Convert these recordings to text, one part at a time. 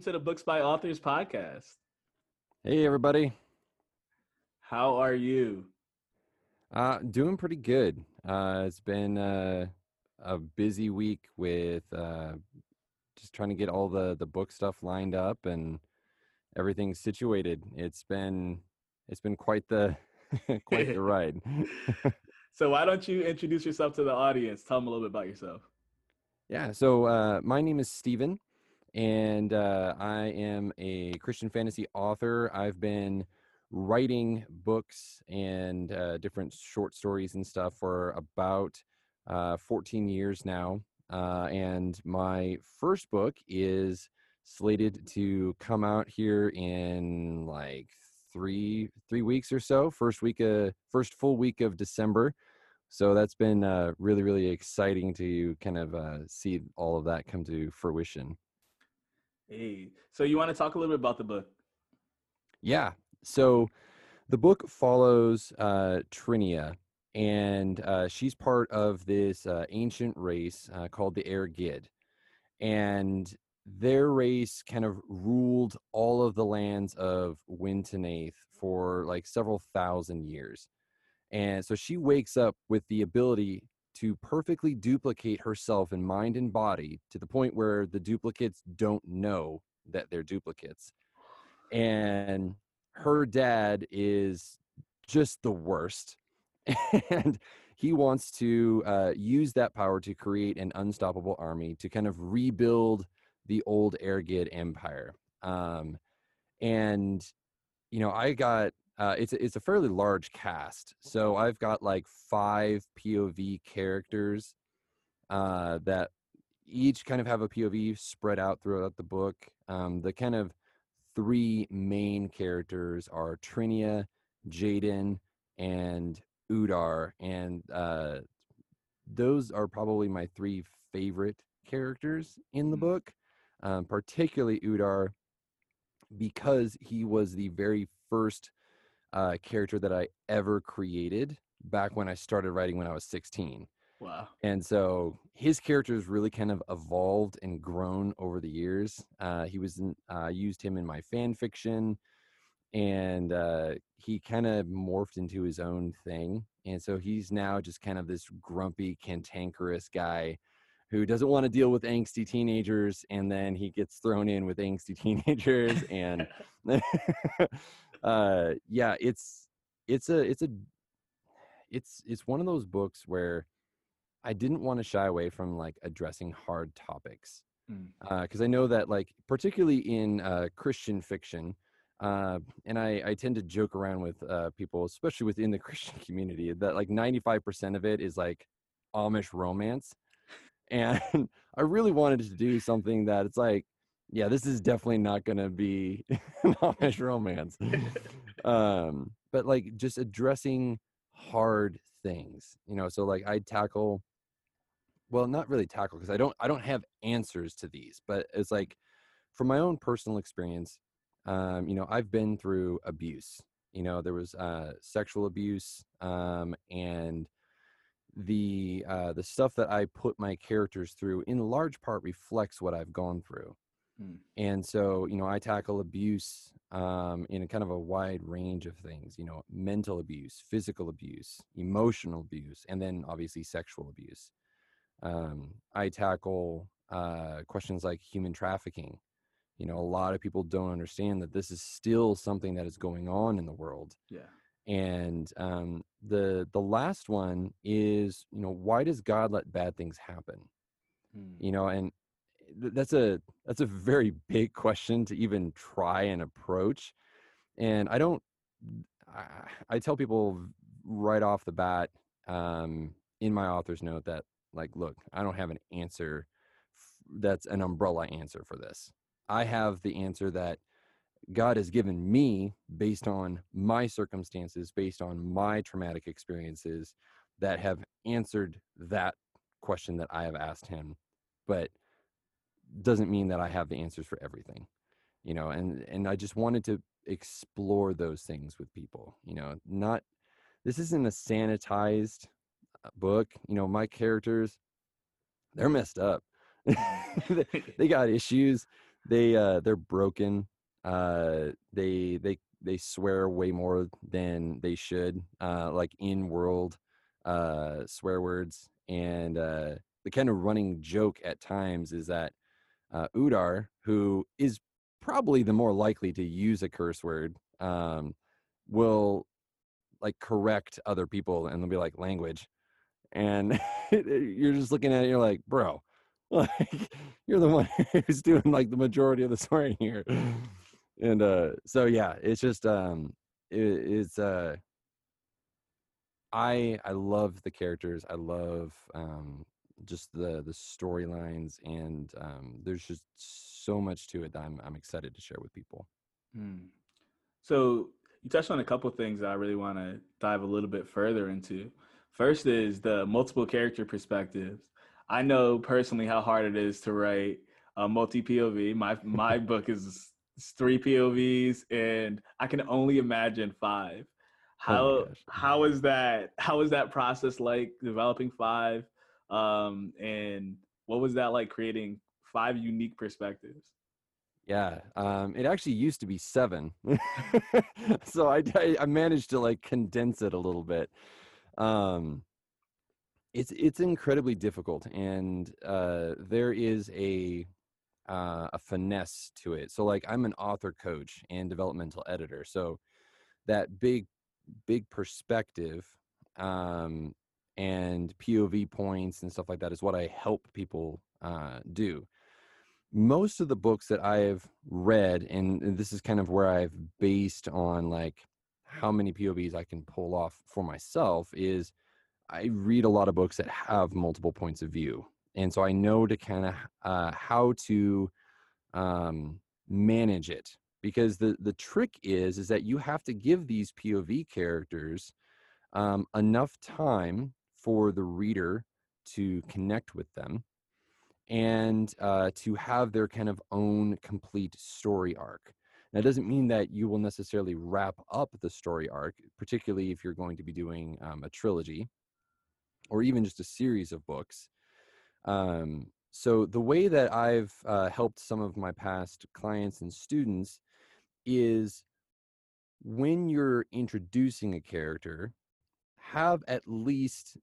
welcome to the Books by Authors podcast. Hey, everybody. How are you? Uh, doing pretty good. Uh, it's been uh, a busy week with uh, just trying to get all the the book stuff lined up and everything situated. It's been it's been quite the quite the ride. so why don't you introduce yourself to the audience? Tell them a little bit about yourself. Yeah. So uh, my name is Steven and uh, I am a Christian fantasy author. I've been writing books and uh, different short stories and stuff for about uh, 14 years now. Uh, and my first book is slated to come out here in like three three weeks or so. First week, uh, first full week of December. So that's been uh, really really exciting to kind of uh, see all of that come to fruition. Hey, so you want to talk a little bit about the book? Yeah. So the book follows uh, Trinia, and uh, she's part of this uh, ancient race uh, called the Airgid. And their race kind of ruled all of the lands of Wyntonaith for like several thousand years. And so she wakes up with the ability to perfectly duplicate herself in mind and body to the point where the duplicates don't know that they're duplicates. And her dad is just the worst. and he wants to uh, use that power to create an unstoppable army to kind of rebuild the old Airgid empire. Um, and, you know, I got uh, it's a, it's a fairly large cast. So I've got like five POV characters uh, that each kind of have a POV spread out throughout the book. Um, the kind of three main characters are Trinia, Jaden, and Udar, and uh, those are probably my three favorite characters in the mm. book, um, particularly Udar, because he was the very first uh, character that I ever created back when I started writing when I was 16. Wow. And so his character has really kind of evolved and grown over the years. Uh, he was in, uh, used him in my fan fiction, and uh, he kind of morphed into his own thing. And so he's now just kind of this grumpy, cantankerous guy who doesn't want to deal with angsty teenagers, and then he gets thrown in with angsty teenagers, and uh yeah it's it's a it's a it's it's one of those books where i didn't want to shy away from like addressing hard topics because mm. uh, i know that like particularly in uh, christian fiction uh, and I, I tend to joke around with uh, people especially within the christian community that like 95% of it is like amish romance and i really wanted to do something that it's like yeah, this is definitely not going to be Amish romance. um, but like just addressing hard things, you know. So like I tackle, well, not really tackle because I don't I don't have answers to these, but it's like from my own personal experience, um, you know, I've been through abuse. You know, there was uh, sexual abuse, um, and the uh, the stuff that I put my characters through, in large part, reflects what I've gone through. Mm. And so, you know, I tackle abuse um, in a kind of a wide range of things, you know, mental abuse, physical abuse, emotional abuse, and then obviously sexual abuse. Um, I tackle uh, questions like human trafficking. You know, a lot of people don't understand that this is still something that is going on in the world. Yeah. And um, the the last one is, you know, why does God let bad things happen? Mm. You know, and that's a that's a very big question to even try and approach and i don't i, I tell people right off the bat um, in my author's note that like look i don't have an answer that's an umbrella answer for this. I have the answer that god has given me based on my circumstances based on my traumatic experiences that have answered that question that i have asked him but doesn't mean that I have the answers for everything, you know, and, and I just wanted to explore those things with people, you know, not, this isn't a sanitized uh, book, you know, my characters, they're messed up. they got issues. they uh they're broken. Uh they they they swear way more than they should. Uh like in world uh swear words and uh the kind of running joke at times is that uh Udar who is probably the more likely to use a curse word um will like correct other people and they'll be like language. And you're just looking at it you're like bro like you're the one who's doing like the majority of the swearing here. And uh so yeah it's just um it, it's uh i i love the characters i love um just the the storylines and um there's just so much to it that i'm, I'm excited to share with people Hmm. So you touched on a couple things that I really want to dive a little bit further into. First is the multiple character perspectives. I know personally how hard it is to write a multi POV. My my book is three POVs, and I can only imagine five. Oh How gosh. how is that? How is that process like developing five? Um, and what was that like creating five unique perspectives? Yeah, um, it actually used to be seven, so I, I managed to like condense it a little bit. Um, it's it's incredibly difficult, and uh, there is a uh, a finesse to it. So like I'm an author coach and developmental editor, so that big big perspective um, and POV points and stuff like that is what I help people uh, do most of the books that I've read, and this is kind of where I've based on like how many POVs I can pull off for myself, is I read a lot of books that have multiple points of view. And so I know to kind of uh, how to um, manage it because the the trick is is that you have to give these POV characters um, enough time for the reader to connect with them and uh, to have their kind of own complete story arc. That doesn't mean that you will necessarily wrap up the story arc, particularly if you're going to be doing um, a trilogy or even just a series of books. Um, so, the way that I've uh, helped some of my past clients and students is when you're introducing a character, have at least,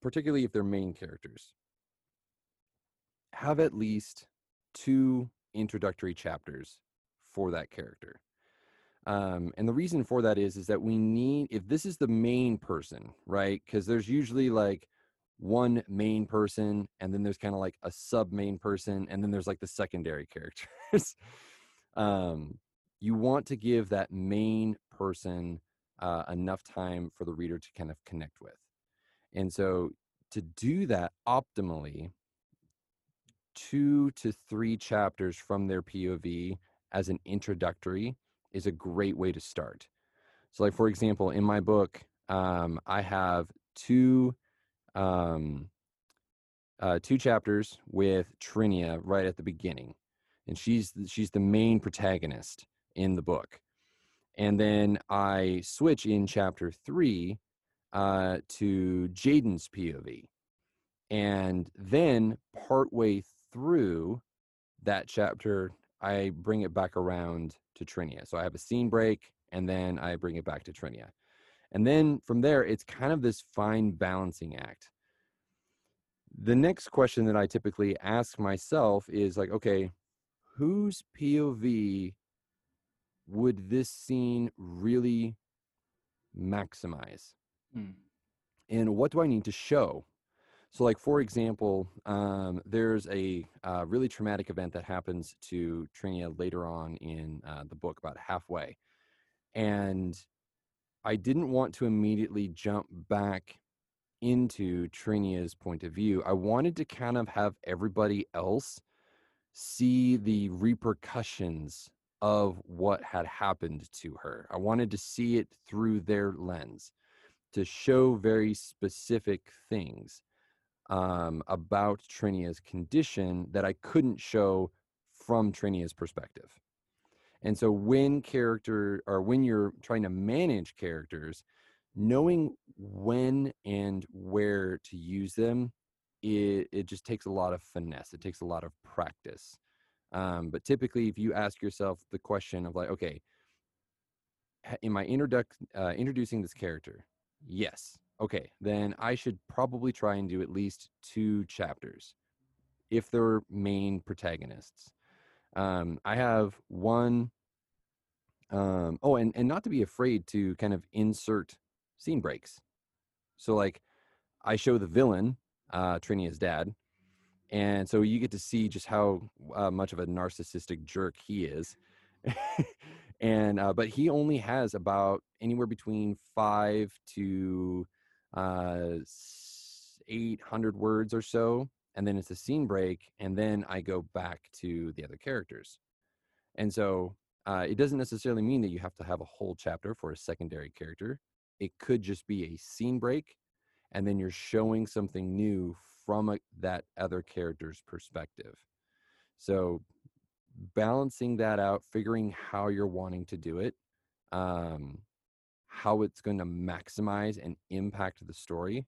particularly if they're main characters, have at least two introductory chapters for that character. Um, and the reason for that is is that we need if this is the main person, right? Because there's usually like one main person, and then there's kind of like a sub main person, and then there's like the secondary characters. um, you want to give that main person uh, enough time for the reader to kind of connect with. And so to do that optimally, two to three chapters from their POV as an introductory is a great way to start. So, like for example, in my book, um, I have two um, uh, two chapters with Trinia right at the beginning, and she's she's the main protagonist in the book. And then I switch in chapter three uh, to Jaden's POV, and then partway through that chapter, I bring it back around to Trinia. So I have a scene break and then I bring it back to Trinia. And then from there, it's kind of this fine balancing act. The next question that I typically ask myself is like, okay, whose POV would this scene really maximize? Hmm. And what do I need to show? So, like for example, um, there's a uh, really traumatic event that happens to Trinia later on in uh, the book, about halfway, and I didn't want to immediately jump back into Trinia's point of view. I wanted to kind of have everybody else see the repercussions of what had happened to her. I wanted to see it through their lens to show very specific things um, about Trinia's condition that I couldn't show from Trinia's perspective. And so when character or when you're trying to manage characters, knowing when and where to use them, it, it just takes a lot of finesse. It takes a lot of practice. Um, but typically, if you ask yourself the question of like, okay, am I introduc- uh, introducing this character? Yes. Okay, then I should probably try and do at least two chapters if they're main protagonists. Um, I have one um, oh, and, and not to be afraid to kind of insert scene breaks. So, like, I show the villain, uh, Trinia's dad, and so you get to see just how uh, much of a narcissistic jerk he is. and uh, but he only has about anywhere between five to uh, eight hundred words or so, and then it's a scene break, and then I go back to the other characters. And so uh, it doesn't necessarily mean that you have to have a whole chapter for a secondary character. It could just be a scene break, and then you're showing something new from a, that other character's perspective. So, balancing that out, figuring how you're wanting to do it, um, how it's going to maximize and impact the story.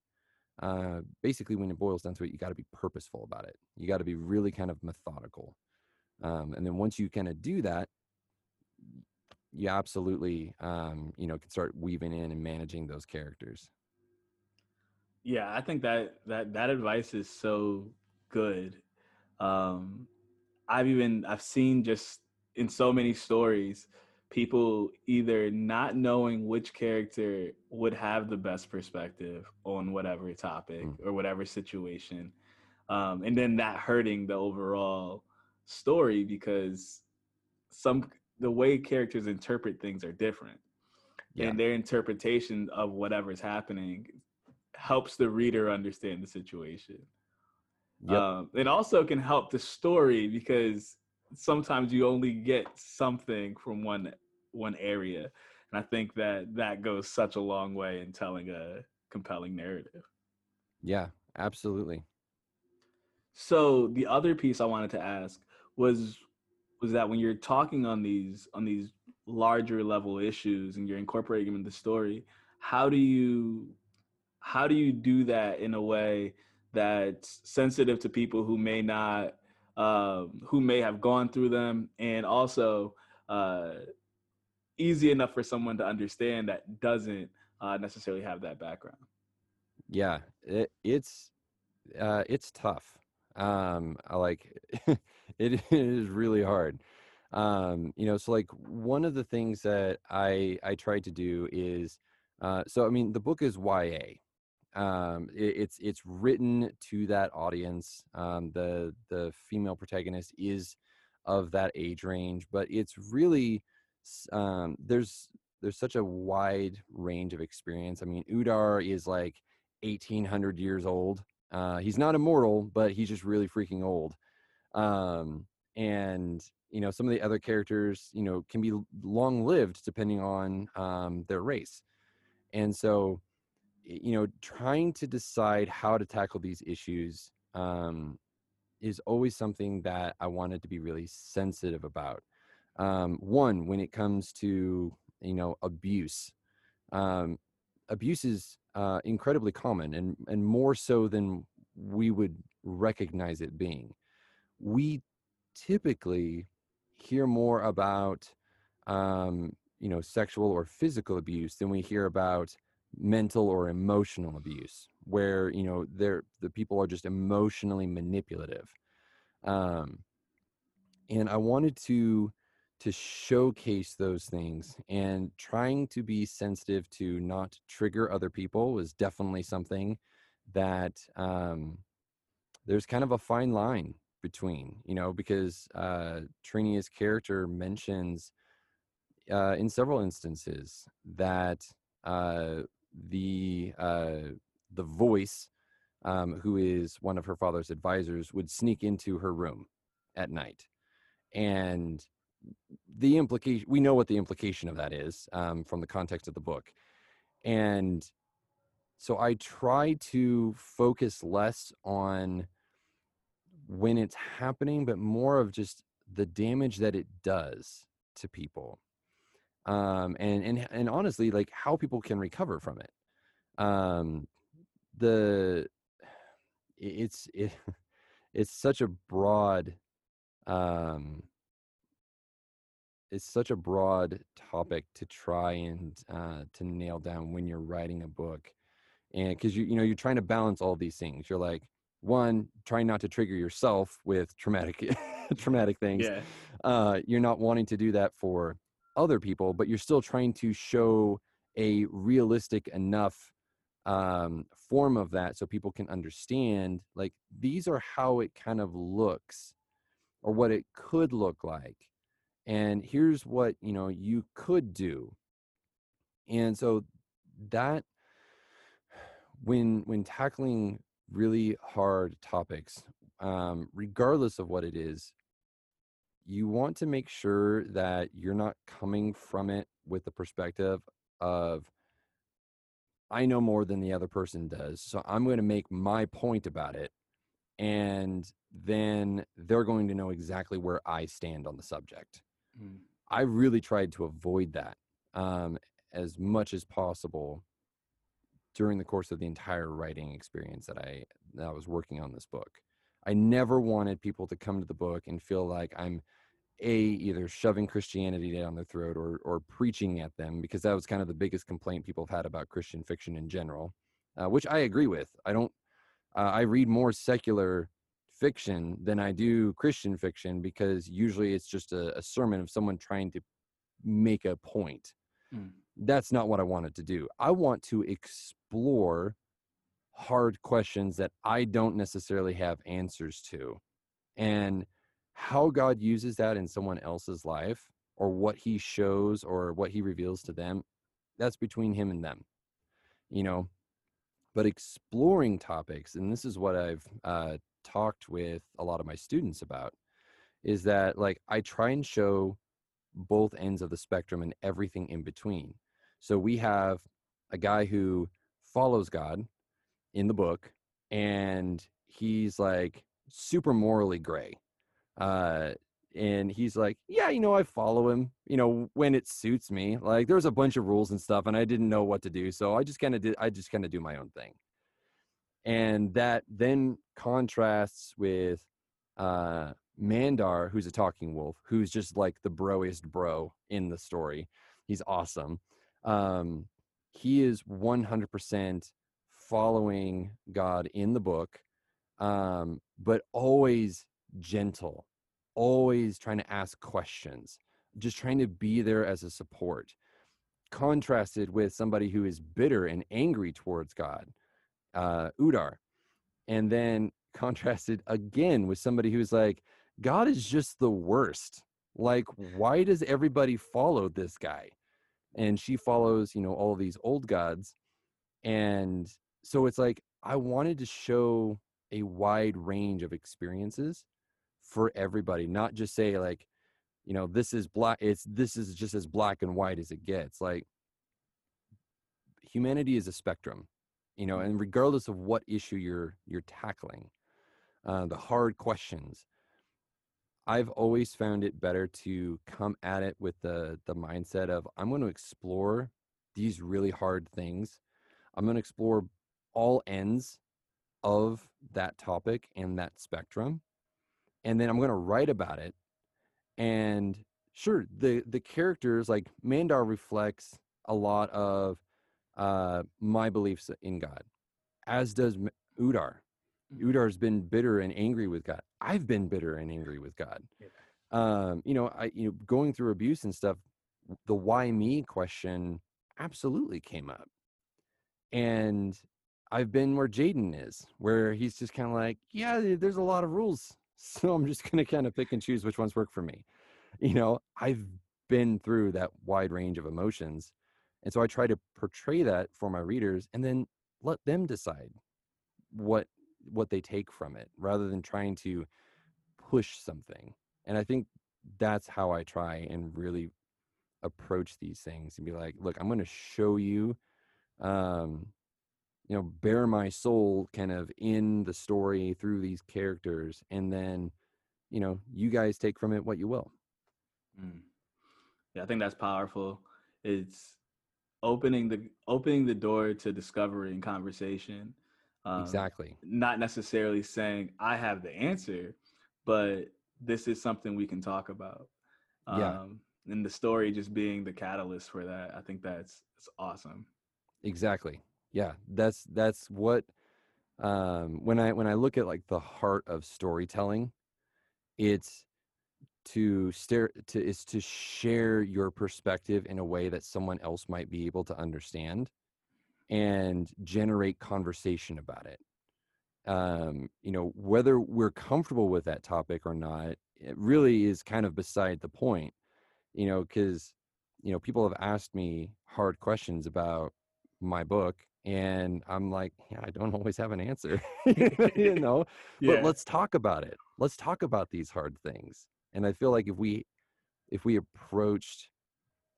Uh, basically, when it boils down to it, you got to be purposeful about it. You got to be really kind of methodical. Um, and then once you kind of do that, you absolutely um, you know can start weaving in and managing those characters yeah i think that that that advice is so good um i've even i've seen just in so many stories people either not knowing which character would have the best perspective on whatever topic mm. or whatever situation um, and then that hurting the overall story because some the way characters interpret things are different yeah. and their interpretation of whatever's happening helps the reader understand the situation. Yep. um, it also can help the story because sometimes you only get something from one one area and i think that that goes such a long way in telling a compelling narrative. Yeah absolutely. So the other piece i wanted to ask was was that when you're talking on these on these larger level issues and you're incorporating them in the story, how do you how do you do that in a way that's sensitive to people who may not um, who may have gone through them and also uh, easy enough for someone to understand that doesn't uh, necessarily have that background? Yeah it, it's uh, it's tough um I like it is really hard um you know so like one of the things that i i tried to do is uh so i mean the book is ya um it, it's it's written to that audience um the the female protagonist is of that age range but it's really um there's there's such a wide range of experience i mean udar is like 1800 years old uh, he's not immortal, but he's just really freaking old. Um, and you know, some of the other characters, you know, can be long lived depending on um, their race. And so, you know, trying to decide how to tackle these issues um, is always something that I wanted to be really sensitive about. Um, one, when it comes to you know abuse, um, abuse is uh, incredibly common and and more so than we would recognize it being. We typically hear more about um, you know sexual or physical abuse than we hear about mental or emotional abuse where you know they're the people are just emotionally manipulative um, and i wanted to to showcase those things and trying to be sensitive to not trigger other people was definitely something that um, there's kind of a fine line between, you know, because uh, Trinia's character mentions uh, in several instances that uh, the uh, the voice, um, who is one of her father's advisors, would sneak into her room at night, and the implication we know what the implication of that is um, from the context of the book. And so i try to focus less on when it's happening but more of just the damage that it does to people um, and and and honestly like how people can recover from it um, the it's it, it's such a broad um, it's such a broad topic to try and uh, to nail down when you're writing a book and because you you know you're trying to balance all these things you're like one trying not to trigger yourself with traumatic traumatic things Yeah. uh, you're not wanting to do that for other people but you're still trying to show a realistic enough um, form of that so people can understand like these are how it kind of looks or what it could look like and here's what you know you could do. And so that when when tackling really hard topics um, regardless of what it is you want to make sure that you're not coming from it with the perspective of i know more than the other person does so i'm going to make my point about it and then they're going to know exactly where i stand on the subject Mm. I really tried to avoid that um, as much as possible during the course of the entire writing experience that I that I was working on this book. I never wanted people to come to the book and feel like I'm a either shoving Christianity down their throat or or preaching at them because that was kind of the biggest complaint people have had about Christian fiction in general, uh, which I agree with. I don't. Uh, I read more secular fiction than I do Christian fiction because usually it's just a, a sermon of someone trying to make a point. Mm. That's not what I wanted to do. I want to explore hard questions that I don't necessarily have answers to. And how God uses that in someone else's life or what he shows or what he reveals to them, that's between him and them. You know, but exploring topics, and this is what I've uh, talked with a lot of my students about is that like I try and show both ends of the spectrum and everything in between. So we have a guy who follows God in the book and he's like super morally gray. Uh and he's like, "Yeah, you know, I follow him, you know, when it suits me. Like there's a bunch of rules and stuff and I didn't know what to do, so I just kind of did I just kind of do my own thing." and that then contrasts with uh Mandar, who's a talking wolf, who's just like the broiest bro in the story. He's awesome. Um, he is 100% following God in the book, um, but always gentle, always trying to ask questions, just trying to be there as a support. Contrasted with somebody who is bitter and angry towards God uh, Udar, and then contrasted again with somebody who's like, God is just the worst. Like, why does everybody follow this guy? And she follows, you know, all these old gods. And so it's like, I wanted to show a wide range of experiences for everybody, not just say, like, you know, this is black, it's this is just as black and white as it gets. Like, humanity is a spectrum you know and regardless of what issue you're you're tackling uh, the hard questions i've always found it better to come at it with the the mindset of i'm going to explore these really hard things i'm going to explore all ends of that topic and that spectrum and then i'm going to write about it and sure the the characters like mandar reflects a lot of uh, my beliefs in God, as does Udar. Mhm. Udar's been bitter and angry with God. I've been bitter and angry with God. Yeah. Um, you know, I you know going through abuse and stuff. The why me question absolutely came up, and I've been where Jaden is, where he's just kind of like, yeah, there's a lot of rules, so I'm just gonna kind of pick and choose which ones work for me. You know, I've been through that wide range of emotions and so I try to portray that for my readers and then let them decide what what they take from it rather than trying to push something. And I think that's how I try and really approach these things and be like, look, I'm going to show you um you know, bare my soul kind of in the story through these characters and then you know, you guys take from it what you will. Mm. Yeah, I think that's powerful. It's opening the opening the door to discovery and conversation. Um, exactly. Not necessarily saying I have the answer, but this is something we can talk about. Um, yeah. And the story just being the catalyst for that, I think that's it's awesome. Exactly. Yeah, that's that's what um when I when I look at like the heart of storytelling, it's to stare to is to share your perspective in a way that someone else might be able to understand and generate conversation about it. Um you know whether we're comfortable with that topic or not it really is kind of beside the point you know because you know people have asked me hard questions about my book and i'm like yeah i don't always have an answer you know yeah. but let's talk about it. Let's talk about these hard things and i feel like if we if we approached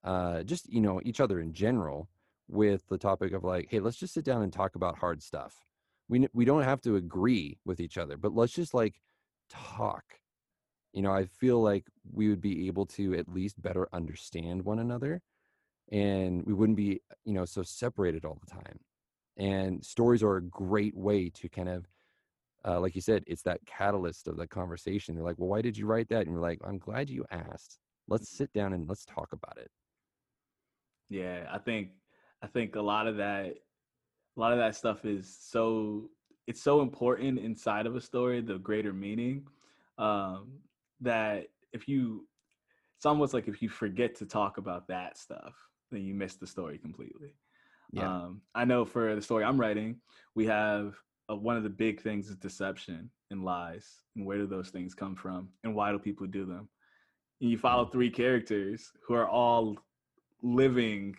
uh just you know each other in general with the topic of like hey let's just sit down and talk about hard stuff. We we don't have to agree with each other but let's just like talk. You know i feel like we would be able to at least better understand one another and we wouldn't be you know so separated all the time and stories are a great way to kind of uh, like you said it's that catalyst of the conversation. They're like well why did you write that? And you're like i'm glad you asked. Let's sit down and let's talk about it. Yeah i think i think a lot of that a lot of that stuff is so it's so important inside of a story the greater meaning um that if you it's almost like if you forget to talk about that stuff then you miss the story completely yeah. Um, I know for the story I'm writing, we have uh, one of the big things is deception and lies. And where do those things come from? And why do people do them? And you follow mm. three characters who are all living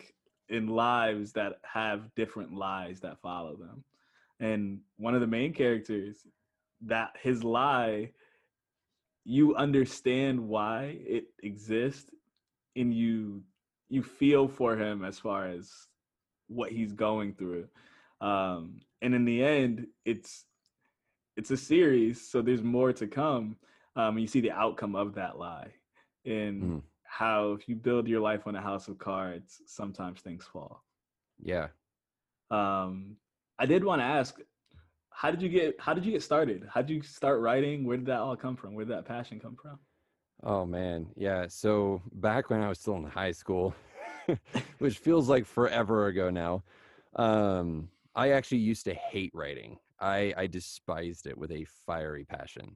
in lives that have different lies that follow them. And one of the main characters, that his lie, you understand why it exists and you you feel for him as far as what he's going through. Um, and in the end, it's it's a series, so there's more to come. Um, you see the outcome of that lie, and mm. how if you build your life on a house of cards, sometimes things fall. Yeah. Um, I did want to ask, how did you get how did you get started? How did you start writing? Where did that all come from? Where did that passion come from? Oh man, yeah. So back when I was still in high school, which feels like forever ago now. Um, I actually used to hate writing. I, I despised it with a fiery passion.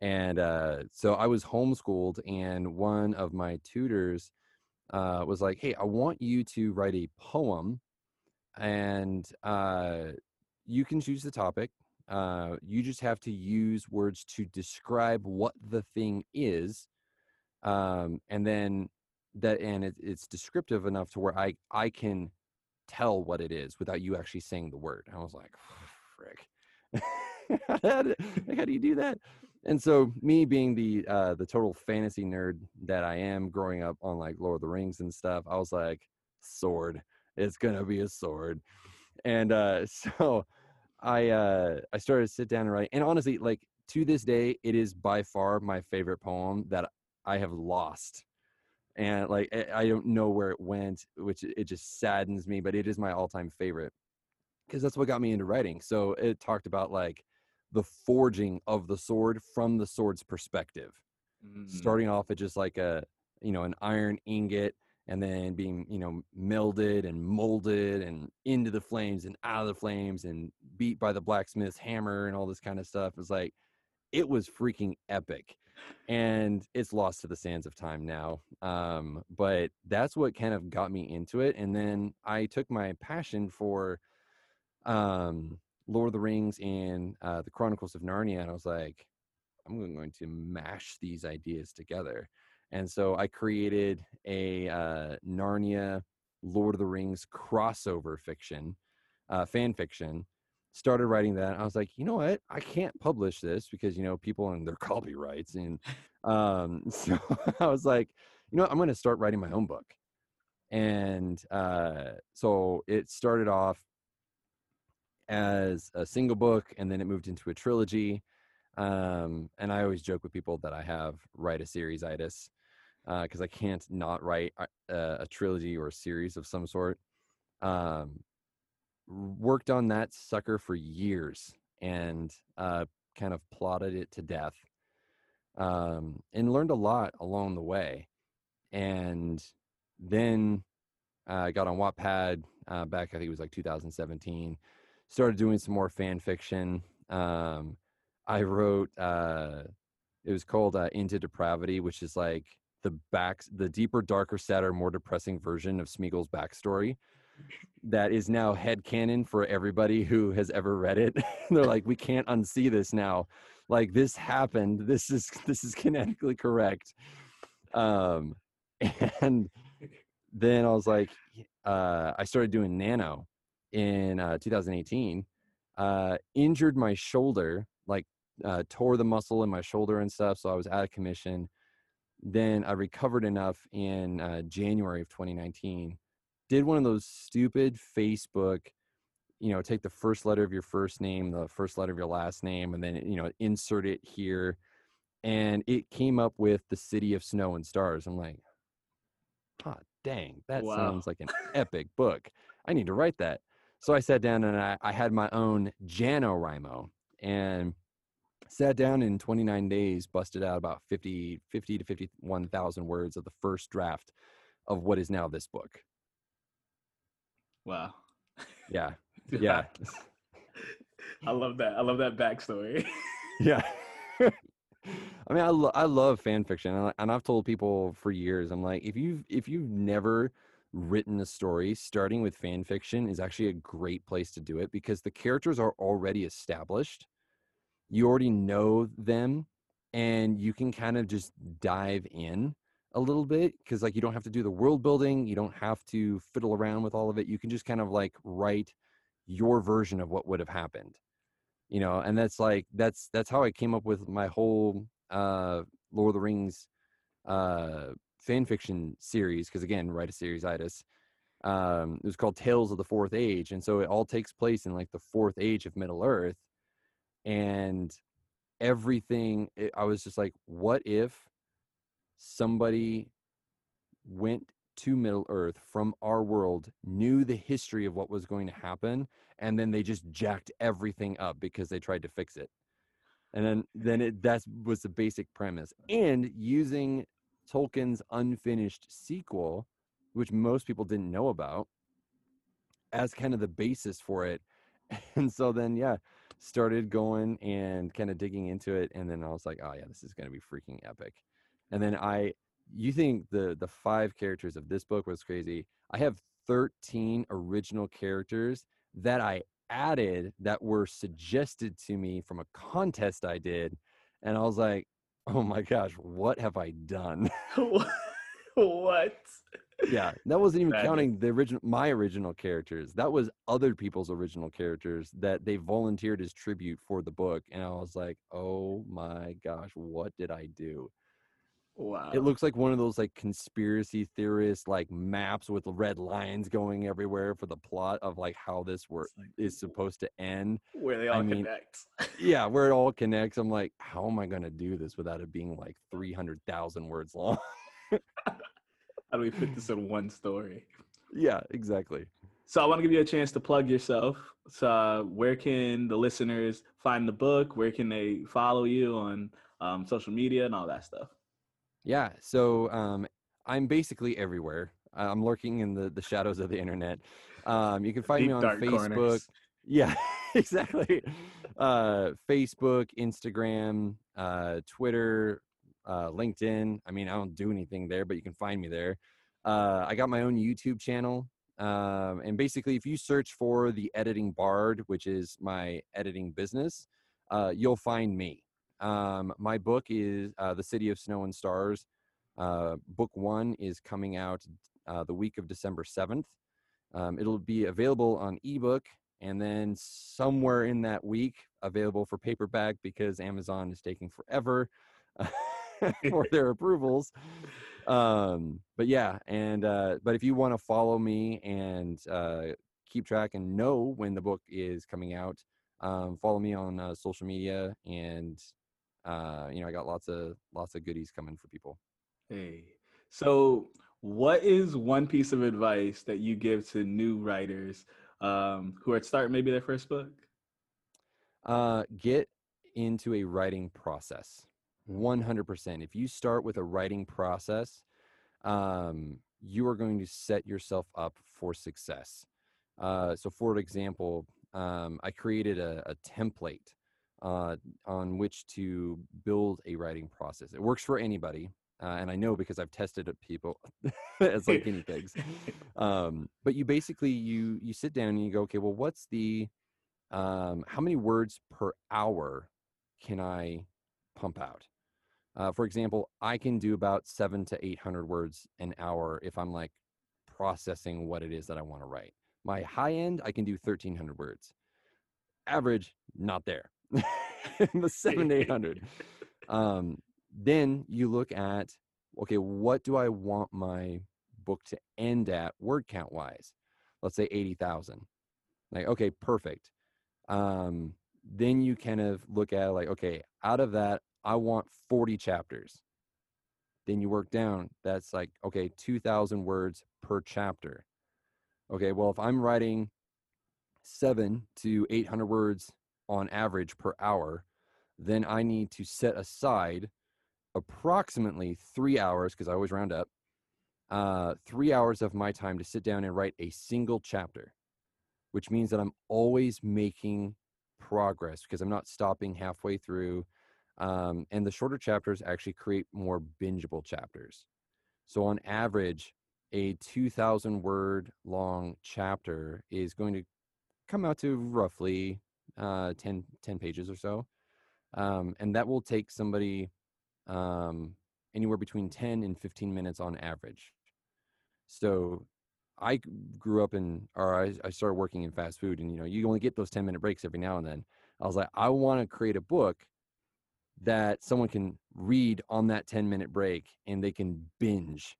And uh, so I was homeschooled, and one of my tutors uh, was like, Hey, I want you to write a poem, and uh, you can choose the topic. Uh, you just have to use words to describe what the thing is. Um, and then that and it, it's descriptive enough to where I I can tell what it is without you actually saying the word. I was like, frick. how, do, how do you do that? And so me being the uh the total fantasy nerd that I am growing up on like Lord of the Rings and stuff, I was like, sword. It's gonna be a sword. And uh so I uh I started to sit down and write and honestly like to this day it is by far my favorite poem that I have lost and like eh, I don't know where it went, which it just saddens me. But it is my all-time favorite because that's what got me into writing. So it talked about like the forging of the sword from the sword's perspective, mm-hmm. starting off at just like a you know an iron ingot and then being you know melded and molded and into the flames and out of the flames and beat by the blacksmith's hammer and all this kind of stuff it's like it was freaking epic and it's lost to the sands of time now um, but that's what kind of got me into it and then i took my passion for um, lord of the rings and uh, the chronicles of narnia and i was like i'm going to mash these ideas together. And so i created a uh, narnia lord of the rings crossover fiction uh, fan fiction started writing that. I was like, you know what? I can't publish this because you know people and their copyrights, and um, so I was like, you know, what? I'm going to start writing my own book. And uh, so it started off as a single book, and then it moved into a trilogy. Um, and I always joke with people that I have write a series itis because uh, I can't not write a, uh, a, trilogy or a series of some sort. Um, worked on that sucker for years and uh, kind of plotted it to death. um, and learned a lot along the way. And then I uh, got on Wattpad uh, back, I think it was like 2017. Started doing some more fan fiction. Um, I wrote, uh, it was called uh, Into Depravity, which is like the back, the deeper, darker, sadder, more depressing version of Smeagol's backstory that is now head canon for everybody who has ever read it. They're like, we can't unsee this now. Like this happened. This is this is kinetically correct. Um, and then I was like, uh, I started doing nano in uh, 2018. Uh, injured my shoulder, like uh, tore the muscle in my shoulder and stuff. So I was out of commission. Then I recovered enough in uh, January of 2019 did one of those stupid Facebook, you know, take the first letter of your first name, the first letter of your last name, and then, you know, insert it here. And it came up with the city of snow and stars. I'm like, hot oh, dang, that wow. sounds like an epic book. I need to write that. So I sat down and I, I had my own NaNoWriMo and sat down in 29 days, busted out about 50, 50 to 51,000 words of the first draft of what is now this book. Wow. Yeah. Yeah. I love that. I love that backstory. yeah. I mean, I, lo- I love fan fiction, and, and I've told people for years. I'm like, if you've if you've never written a story, starting with fan fiction is actually a great place to do it because the characters are already established. You already know them, and you can kind of just dive in a little bit because like you don't have to do the world building you don't have to fiddle around with all of it you can just kind of like write your version of what would have happened you know and that's like that's that's how i came up with my whole uh lord of the rings uh fan fiction series because again write a series itis um it was called tales of the fourth age and so it all takes place in like the fourth age of middle earth and everything it, i was just like what if somebody went to Middle Earth from our world, knew the history of what was going to happen, and then they just jacked everything up because they tried to fix it. And then then it that was the basic premise. And using Tolkien's unfinished sequel, which most people didn't know about, as kind of the basis for it. And so then yeah, started going and kind of digging into it. And then I was like, oh yeah, this is gonna be freaking epic. And then I, you think the the five characters of this book was crazy. I have 13 original characters that I added that were suggested to me from a contest I did. And I was like, oh my gosh, what have I done? what? Yeah, that wasn't even that counting is- the original my original characters. That was other people's original characters that they volunteered as tribute for the book. And I was like, oh my gosh, what did I do? Wow. It looks like one of those like conspiracy theorist like maps with red lines going everywhere for the plot of like how this work like, is supposed to end. Where they all I mean, connect. yeah, where it all connects. I'm like, how am I gonna do this without it being like three hundred thousand words long? how do we fit this in one story? Yeah, exactly. So I want to give you a chance to plug yourself. So uh, where can the listeners find the book? Where can they follow you on um, social media and all that stuff? Yeah. So um, I'm basically everywhere. I'm lurking in the, the shadows of the internet. Um, you can find Deep me on Facebook. Corners. Yeah, exactly. Uh, Facebook, Instagram, uh, Twitter, uh, LinkedIn. I mean, I don't do anything there, but you can find me there. Uh, I got my own YouTube channel. Um, and basically, if you search for the Editing Bard, which is my editing business, uh, you'll find me. Um, my book is uh, The City of Snow and Stars. Uh, book one is coming out uh, the week of December 7th. Um, it'll be available on ebook and then somewhere in that week available for paperback because Amazon is taking forever for their approvals. Um, but yeah, and uh, but if you want to follow me and uh, keep track and know when the book is coming out, um, follow me on uh, social media and uh, you know, I got lots of lots of goodies coming for people. Hey, so what is one piece of advice that you give to new writers um, who are starting maybe their first book? Uh, get into a writing process. 100%. If you start with a writing process, um, you are going to set yourself up for success. Uh, so, for example, um, I created a, a template uh, on which to build a writing process. It works for anybody, uh, and I know because I've tested it people as like guinea pigs. Um, but you basically you you sit down and you go, okay, well, what's the um, how many words per hour can I pump out? Uh, for example, I can do about seven to 800 words an hour if I'm like processing what it is that I want to write. My high end, I can do 1300 words. Average, not there. the seven 800. Um, then you look at, okay, what do I want my book to end at word count wise? Let's say 80,000. Like, okay, perfect. Um, then you kind of look at like, okay, out of that, I want 40 chapters. Then you work down, that's like, okay, 2,000 words per chapter. Okay, well, if I'm writing seven to 800 words on average per hour, then I need to set aside approximately three hours, because I always round up, uh, three hours of my time to sit down and write a single chapter, which means that I'm always making progress because I'm not stopping halfway through. Um, and the shorter chapters actually create more bingeable chapters. So, on average, a 2,000 word long chapter is going to come out to roughly uh, 10, 10 pages or so. Um, and that will take somebody um, anywhere between 10 and 15 minutes on average. So I grew up in, or I, I started working in fast food, and you know, you only get those 10 minute breaks every now and then. I was like, I want to create a book that someone can read on that 10 minute break and they can binge.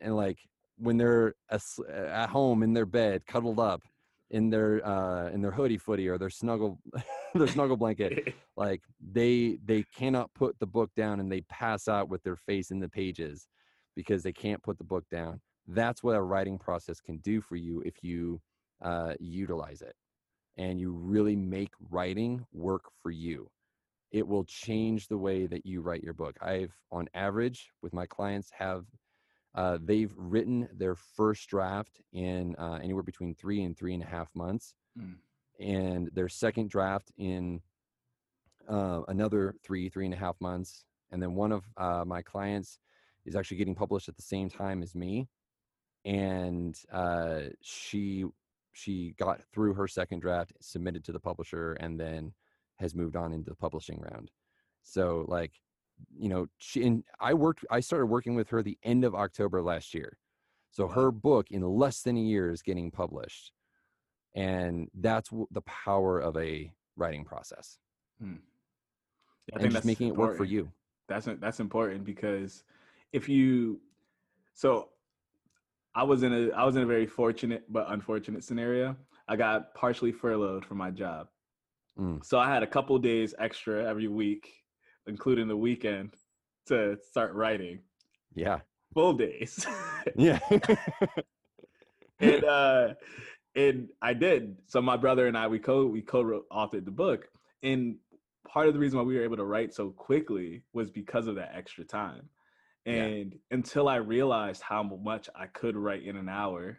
And like when they're at home in their bed, cuddled up in their uh in their hoodie footy or their snuggle their snuggle blanket like they they cannot put the book down and they pass out with their face in the pages because they can't put the book down. That's what a writing process can do for you if you uh, utilize it and you really make writing work for you. It will change the way that you write your book. I've on average with my clients have uh, they've written their first draft in uh, anywhere between three and three and a half months mm. and their second draft in uh, another three three and a half months and then one of uh, my clients is actually getting published at the same time as me and uh, she she got through her second draft, submitted to the publisher, and then has moved on into the publishing round. So like, you know, she and I worked. I started working with her the end of October last year. So her book in less than a year is getting published, and that's w- the power of a writing process. Hmm. Yeah, I think that's making important. it work for you. That's that's important because if you so I was in a I was in a very fortunate but unfortunate scenario. I got partially furloughed from my job. Mm. So I had a couple days extra every week, including the weekend, to start writing. Yeah. Full days. yeah. and uh and I did. So my brother and I we co we co-wrote authored the book. And part of the reason why we were able to write so quickly was because of that extra time. And yeah. until I realized how much I could write in an hour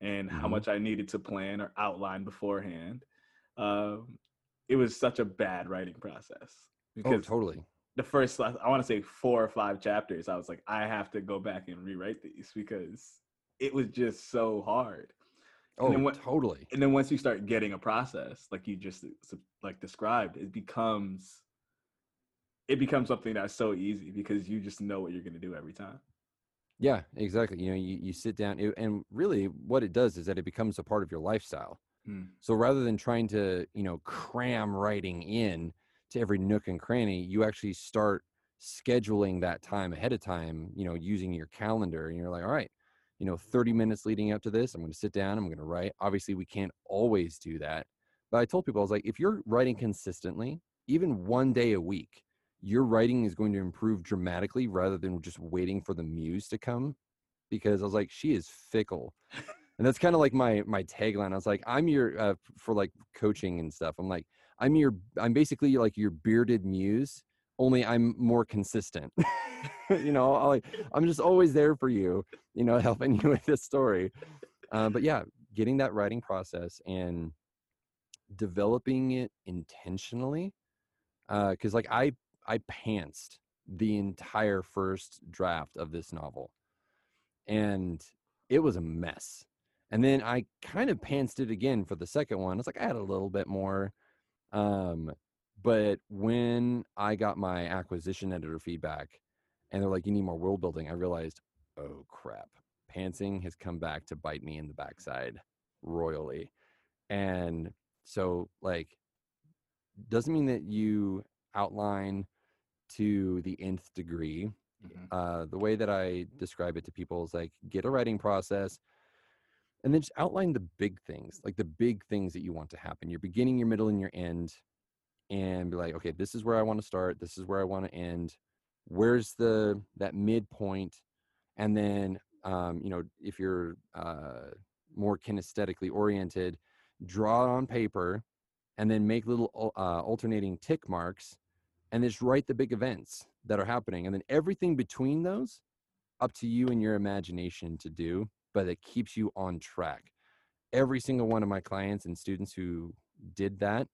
and mm-hmm. how much I needed to plan or outline beforehand, um, it was such a bad writing process. Oh, because oh, totally. The first, I want to say four or five chapters, I was like, I have to go back and rewrite these because it was just so hard. Oh, and when, totally. And then once you start getting a process, like you just like described, it becomes it becomes something that's so easy because you just know what you're going to do every time. Yeah, exactly. You know, you, you sit down and really what it does is that it becomes a part of your lifestyle. Hmm. So rather than trying to, you know, cram writing in to every nook and cranny, you actually start scheduling that time ahead of time, you know, using your calendar and you're like, all right, you know, 30 minutes leading up to this, I'm going to sit down, I'm going to write. Obviously, we can't always do that. But I told people, I was like, if you're writing consistently, even one day a week, your writing is going to improve dramatically rather than just waiting for the muse to come because i was like she is fickle and that's kind of like my my tagline i was like i'm your uh, for like coaching and stuff i'm like i'm your i'm basically like your bearded muse only I'm more consistent. you know, I, like I'm just always there for you, you know, helping you with this story. Uh, but yeah, getting that writing process and developing it intentionally. Because uh, like I I pantsed the entire first draft of this novel, and it was a mess. And then I kind of pantsed it again for the second one. It's like I had a little bit more. Um, but when I got my acquisition editor feedback and they're like, you need more world building, I realized, oh crap, pantsing has come back to bite me in the backside royally. And so, like, doesn't mean that you outline to the nth degree. Mm-hmm. Uh, the way that I describe it to people is like, get a writing process and then just outline the big things, like the big things that you want to happen your beginning, your middle, and your end and be like, okay, this is where I want to start. This is where I want to end. Where's the that midpoint? And then, um, you know, if you're uh, more kinesthetically oriented, draw it on paper, and then make little uh, alternating tick marks, and just write the big events that are happening, and then everything between those, up to you and your imagination to do, but it keeps you on track. Every single one of my clients and students who did that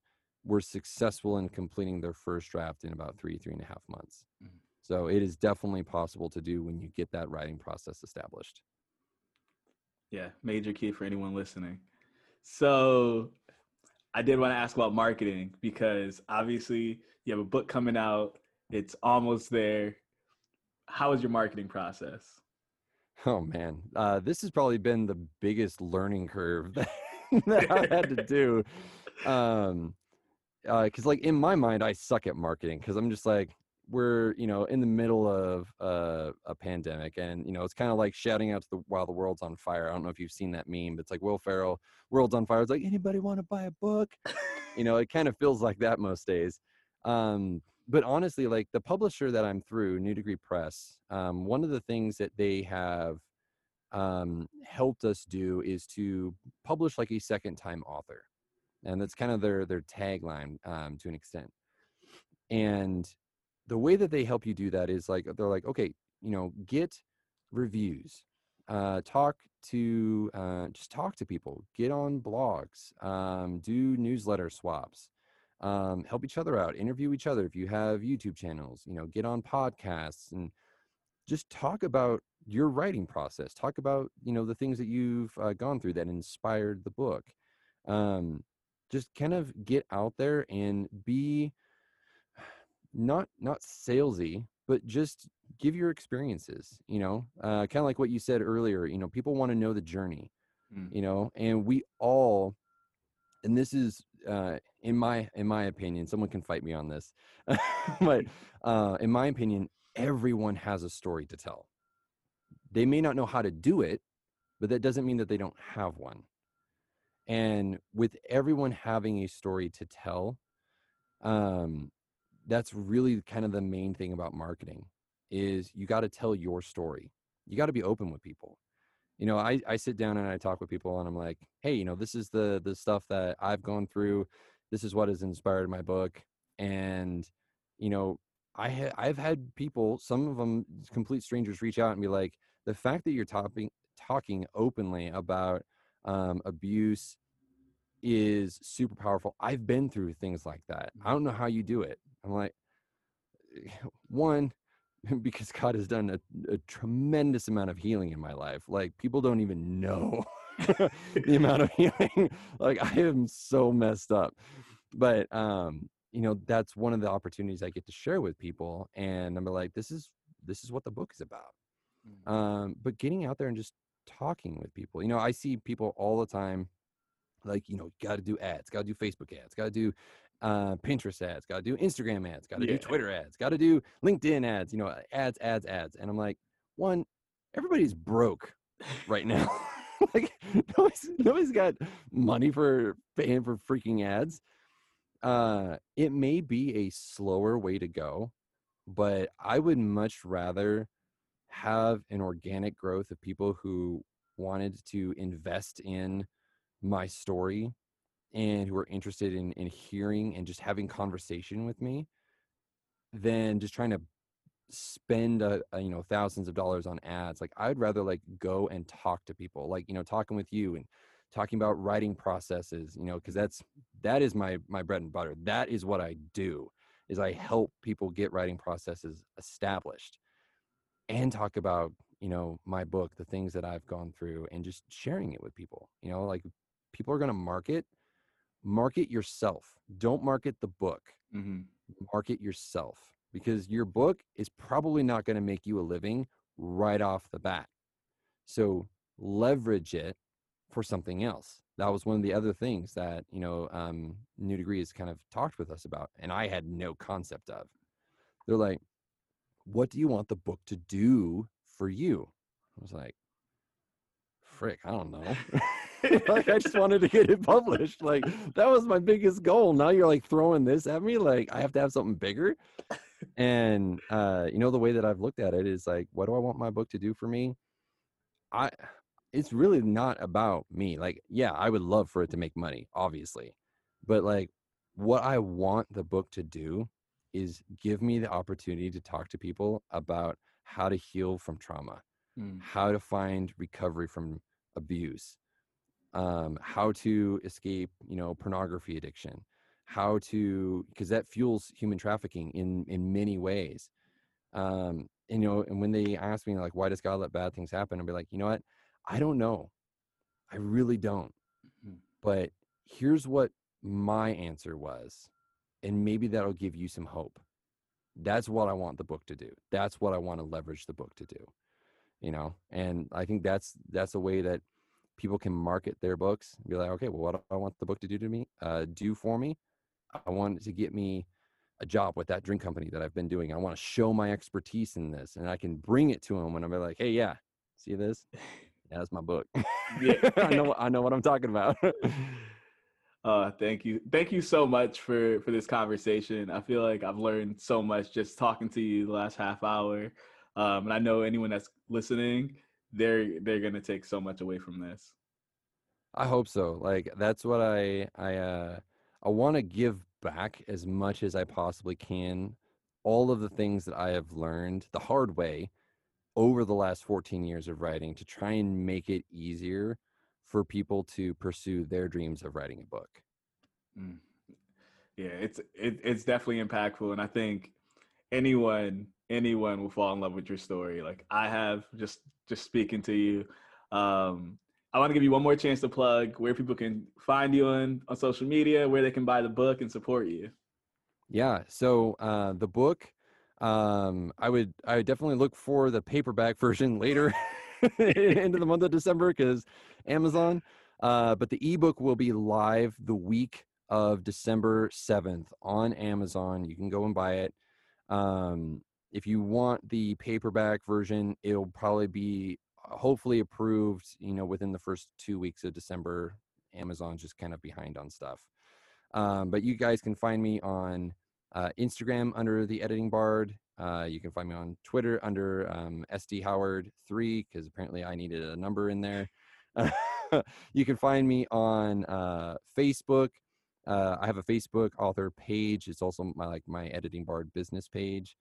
were successful in completing their first draft in about three, three and a half months. Mm-hmm. So it is definitely possible to do when you get that writing process established. Yeah, major key for anyone listening. So I did want to ask about marketing because obviously you have a book coming out, it's almost there. How is your marketing process? Oh man, uh, this has probably been the biggest learning curve that, that I had to do. Um, because uh, like in my mind i suck at marketing because i'm just like we're you know in the middle of uh, a pandemic and you know it's kind of like shouting out to the while the world's on fire. I don't know if you've seen that meme but it's like will ferrell world's on fire. It's like anybody want to buy a book? You know it kind of feels like that most days. Um, but honestly like the publisher that i'm through new degree press um, one of the things that they have um, helped us do is to publish like a second time author and that's kind of their their tagline um, to an extent. And the way that they help you do that is like they're like okay you know get reviews uh, talk to uh, just talk to people get on blogs um, do newsletter swaps um, help each other out interview each other if you have youtube channels you know get on podcasts and just talk about your writing process talk about you know the things that you've uh, gone through that inspired the book um, just kind of get out there and be not not salesy but just give your experiences you know uh, kind of like what you said earlier you know people want to know the journey mm. you know and we all and this is uh, in my in my opinion someone can fight me on this but uh, in my opinion everyone has a story to tell. They may not know how to do it but that doesn't mean that they don't have one. And with everyone having a story to tell um that's really kind of the main thing about marketing is you got to tell your story. You got to be open with people. You know I, I sit down and i talk with people and i'm like hey you know this is the the stuff that i've gone through this is what has inspired my book and you know i ha- i've had people some of them complete strangers reach out and be like the fact that you're talking talking openly about um, abuse is super powerful. I've been through things like that. I don't know how you do it. I'm like, one, because God has done a, a tremendous amount of healing in my life. Like, people don't even know the amount of healing. like, I am so messed up. But, um, you know, that's one of the opportunities I get to share with people. And I'm like, this is, this is what the book is about. Mm. Um, but getting out there and just talking with people, you know, I see people all the time like you know got to do ads got to do facebook ads got to do uh, pinterest ads got to do instagram ads got to yeah. do twitter ads got to do linkedin ads you know ads ads ads and i'm like one everybody's broke right now like nobody's, nobody's got money for paying for freaking ads. Uh it may be a slower way to go but i would much rather have an organic growth of people who wanted to invest in my story and who are interested in, in hearing and just having conversation with me than just trying to spend a, a, you know thousands of dollars on ads like i'd rather like go and talk to people like you know talking with you and talking about writing processes you know because that's that is my my bread and butter. That is what i do is i help people get writing processes established and talk about you know my book the things that i've gone through and just sharing it with people you know like people are going to market market yourself. Don't market the book. Mm-hmm. market yourself because your book is probably not going to make you a living right off the bat so leverage it for something else that was one of the other things that you know um, new degrees kind of talked with us about and i had no concept of they're like what do you want the book to do for you? I was like, frick, I don't know. like I just wanted to get it published. Like that was my biggest goal. Now you're like throwing this at me. Like I have to have something bigger. And uh, you know, the way that I've looked at it is like, what do I want my book to do for me? I it's really not about me. Like, yeah, I would love for it to make money, obviously. But like what I want the book to do is give me the opportunity to talk to people about how to heal from trauma, mm. how to find recovery from abuse, um, how to escape, you know, pornography addiction, how to because that fuels human trafficking in in many ways. Um, and, you know, and when they ask me like, why does God let bad things happen? I'll be like, you know what? I don't know. I really don't. Mm-hmm. But here's what my answer was and maybe that'll give you some hope that's what i want the book to do that's what i want to leverage the book to do you know and i think that's that's a way that people can market their books be like okay well what do i want the book to do to me uh, do for me i want to get me a job with that drink company that i've been doing i want to show my expertise in this and i can bring it to them and i'm like hey yeah see this yeah that's my book yeah i know i know what i'm talking about Uh, thank you, thank you so much for for this conversation. I feel like I've learned so much just talking to you the last half hour, um, and I know anyone that's listening, they're they're gonna take so much away from this. I hope so. Like that's what I I uh, I want to give back as much as I possibly can. All of the things that I have learned the hard way over the last 14 years of writing to try and make it easier for people to pursue their dreams of writing a book. Mm. Yeah, it's it, it's definitely impactful, and I think anyone anyone will fall in love with your story. Like I have just just speaking to you. Um, I want to give you one more chance to plug where people can find you on on social media, where they can buy the book and support you. Yeah, so uh, the book, um, I would I would definitely look for the paperback version later into the month of December because Amazon. Uh, but the ebook will be live the week of December 7th on Amazon. You can go and buy it. Um, if you want the paperback version, it'll probably be hopefully approved, you know, within the first two weeks of December. Amazon's just kind of behind on stuff. Um, but you guys can find me on uh, Instagram under the editing bard. Uh, you can find me on Twitter under um, SD Howard three because apparently I needed a number in there. you can find me on uh, Facebook. Uh, I have a Facebook author page. It's also my like my editing bard business page.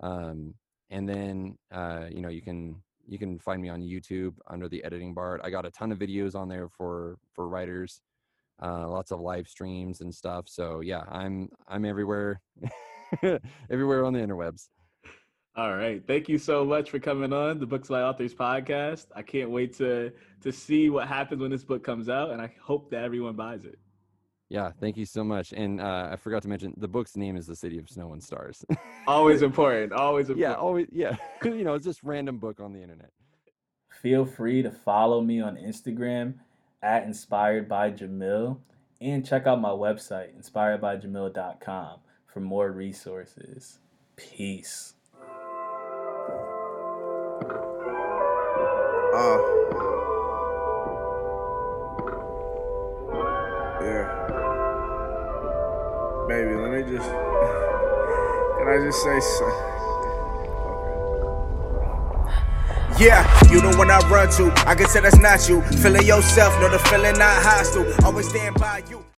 Um, and then uh, you know you can you can find me on YouTube under the editing bard. I got a ton of videos on there for for writers, uh, lots of live streams and stuff. So yeah, I'm I'm everywhere, everywhere on the interwebs. All right. Thank you so much for coming on the Books by Authors podcast. I can't wait to to see what happens when this book comes out, and I hope that everyone buys it. Yeah, thank you so much. And uh, I forgot to mention the book's name is The City of Snow and Stars. always important. Always important. Yeah, always. Yeah, you know, it's just random book on the internet. Feel free to follow me on Instagram at Inspired by Jamil, and check out my website inspiredbyjamil.com for more resources. Peace. Uh. Just. Can I just say something? Yeah, you the one I run to. I can tell that's not you. Feeling yourself, know the feeling not hostile. Always stand by you.